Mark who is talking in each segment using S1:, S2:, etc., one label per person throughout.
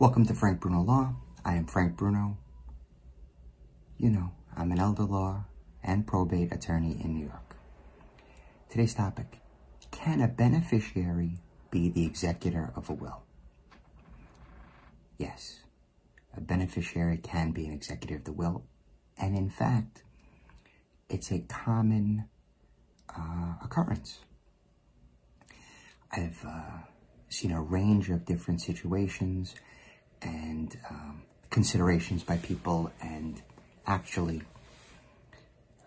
S1: Welcome to Frank Bruno Law. I am Frank Bruno. You know, I'm an elder law and probate attorney in New York. Today's topic, can a beneficiary be the executor of a will? Yes, a beneficiary can be an executor of the will. And in fact, it's a common uh, occurrence. I've uh, seen a range of different situations and um, considerations by people, and actually,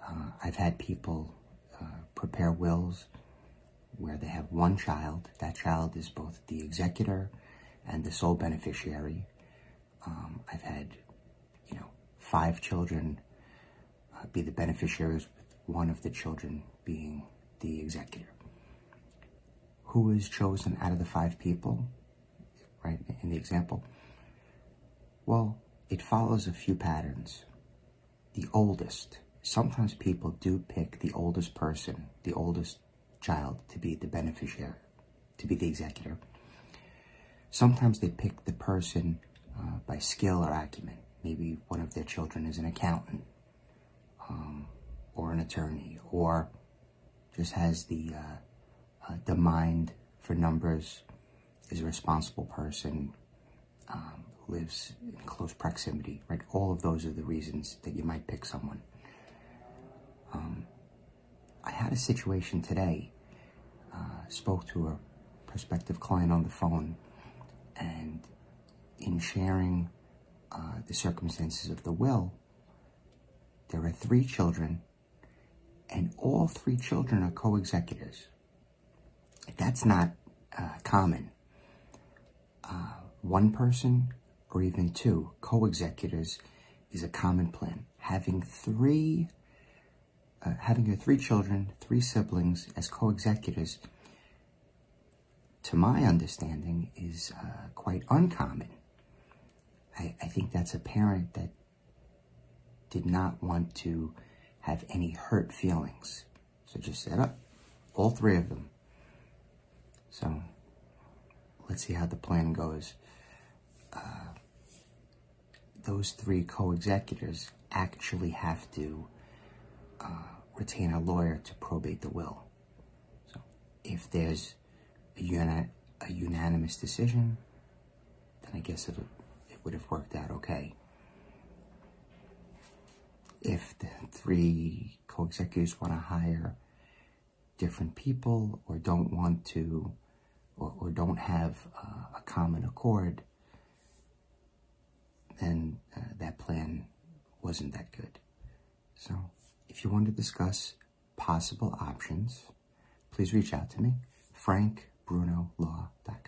S1: uh, I've had people uh, prepare wills where they have one child. That child is both the executor and the sole beneficiary. Um, I've had, you know, five children uh, be the beneficiaries, with one of the children being the executor. Who is chosen out of the five people, right, in the example? Well, it follows a few patterns. The oldest, sometimes people do pick the oldest person, the oldest child, to be the beneficiary, to be the executor. Sometimes they pick the person uh, by skill or acumen. Maybe one of their children is an accountant um, or an attorney or just has the, uh, uh, the mind for numbers, is a responsible person, um, lives in close proximity, right? All of those are the reasons that you might pick someone. Um, I had a situation today, uh, spoke to a prospective client on the phone, and in sharing uh, the circumstances of the will, there are three children, and all three children are co-executors. That's not uh, common. Uh, one person or even two co-executors is a common plan. Having three, uh, having your three children, three siblings as co-executors, to my understanding, is uh, quite uncommon. I, I think that's a parent that did not want to have any hurt feelings. So just set up all three of them. So let's see how the plan goes. Uh, those three co-executors actually have to uh, retain a lawyer to probate the will. So if there's a, uni a unanimous decision, then I guess it, would have worked out okay. If the three co-executors want to hire different people or don't want to or, or don't have uh, a common accord, then uh, that plan wasn't that good. So if you want to discuss possible options, please reach out to me, frankbrunolaw.com.